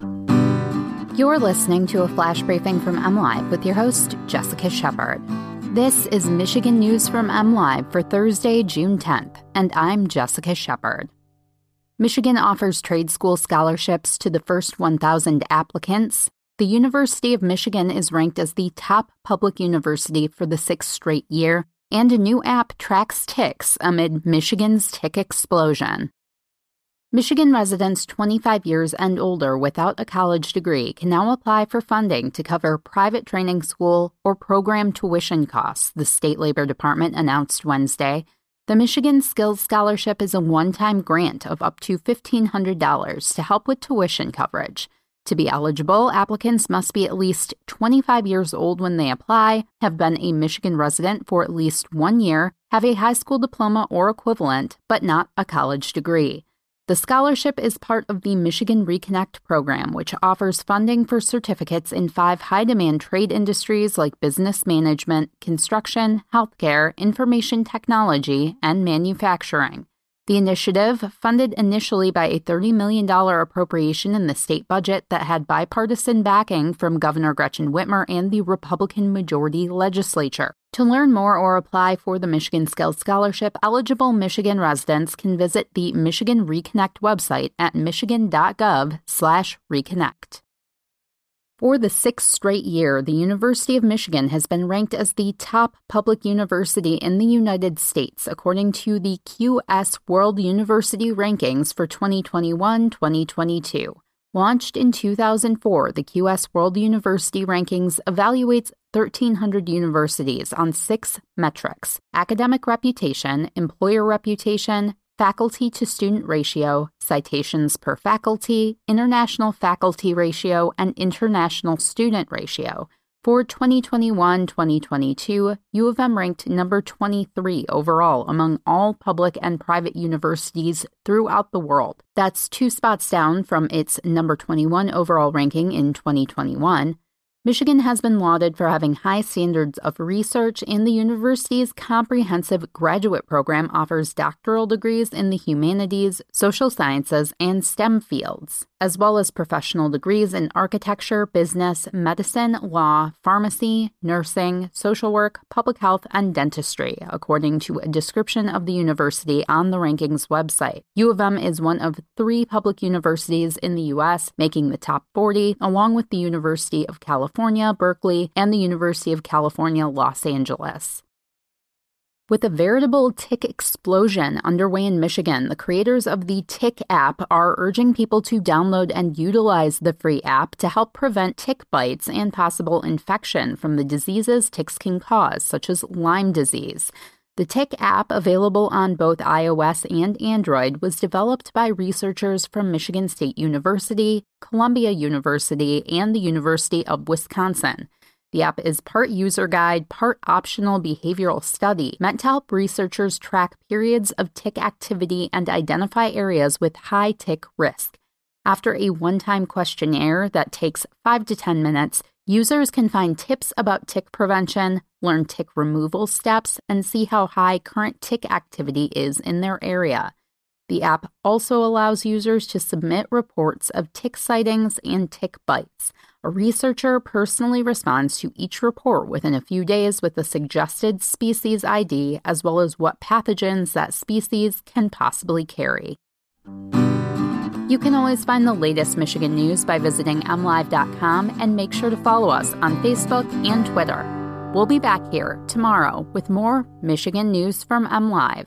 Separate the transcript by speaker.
Speaker 1: You're listening to a flash briefing from MLive with your host, Jessica Shepard. This is Michigan News from MLive for Thursday, June 10th, and I'm Jessica Shepard. Michigan offers trade school scholarships to the first 1,000 applicants. The University of Michigan is ranked as the top public university for the sixth straight year, and a new app tracks ticks amid Michigan's tick explosion. Michigan residents 25 years and older without a college degree can now apply for funding to cover private training school or program tuition costs, the State Labor Department announced Wednesday. The Michigan Skills Scholarship is a one time grant of up to $1,500 to help with tuition coverage. To be eligible, applicants must be at least 25 years old when they apply, have been a Michigan resident for at least one year, have a high school diploma or equivalent, but not a college degree. The scholarship is part of the Michigan Reconnect program, which offers funding for certificates in five high demand trade industries like business management, construction, healthcare, information technology, and manufacturing. The initiative, funded initially by a $30 million appropriation in the state budget that had bipartisan backing from Governor Gretchen Whitmer and the Republican majority legislature. To learn more or apply for the Michigan Skills Scholarship, eligible Michigan residents can visit the Michigan Reconnect website at michigan.gov/reconnect. For the sixth straight year, the University of Michigan has been ranked as the top public university in the United States, according to the QS World University Rankings for 2021 2022. Launched in 2004, the QS World University Rankings evaluates 1,300 universities on six metrics academic reputation, employer reputation, faculty to student ratio, citations per faculty, international faculty ratio, and international student ratio. For 2021 2022, U of M ranked number 23 overall among all public and private universities throughout the world. That's two spots down from its number 21 overall ranking in 2021. Michigan has been lauded for having high standards of research, and the university's comprehensive graduate program offers doctoral degrees in the humanities, social sciences, and STEM fields, as well as professional degrees in architecture, business, medicine, law, pharmacy, nursing, social work, public health, and dentistry, according to a description of the university on the rankings website. U of M is one of three public universities in the U.S., making the top 40, along with the University of California. Berkeley, and the University of California, Los Angeles. With a veritable tick explosion underway in Michigan, the creators of the Tick app are urging people to download and utilize the free app to help prevent tick bites and possible infection from the diseases ticks can cause, such as Lyme disease. The Tick app, available on both iOS and Android, was developed by researchers from Michigan State University, Columbia University, and the University of Wisconsin. The app is part user guide, part optional behavioral study, meant to help researchers track periods of tick activity and identify areas with high tick risk. After a one time questionnaire that takes 5 to 10 minutes, Users can find tips about tick prevention, learn tick removal steps, and see how high current tick activity is in their area. The app also allows users to submit reports of tick sightings and tick bites. A researcher personally responds to each report within a few days with a suggested species ID as well as what pathogens that species can possibly carry. You can always find the latest Michigan news by visiting mlive.com and make sure to follow us on Facebook and Twitter. We'll be back here tomorrow with more Michigan news from MLive.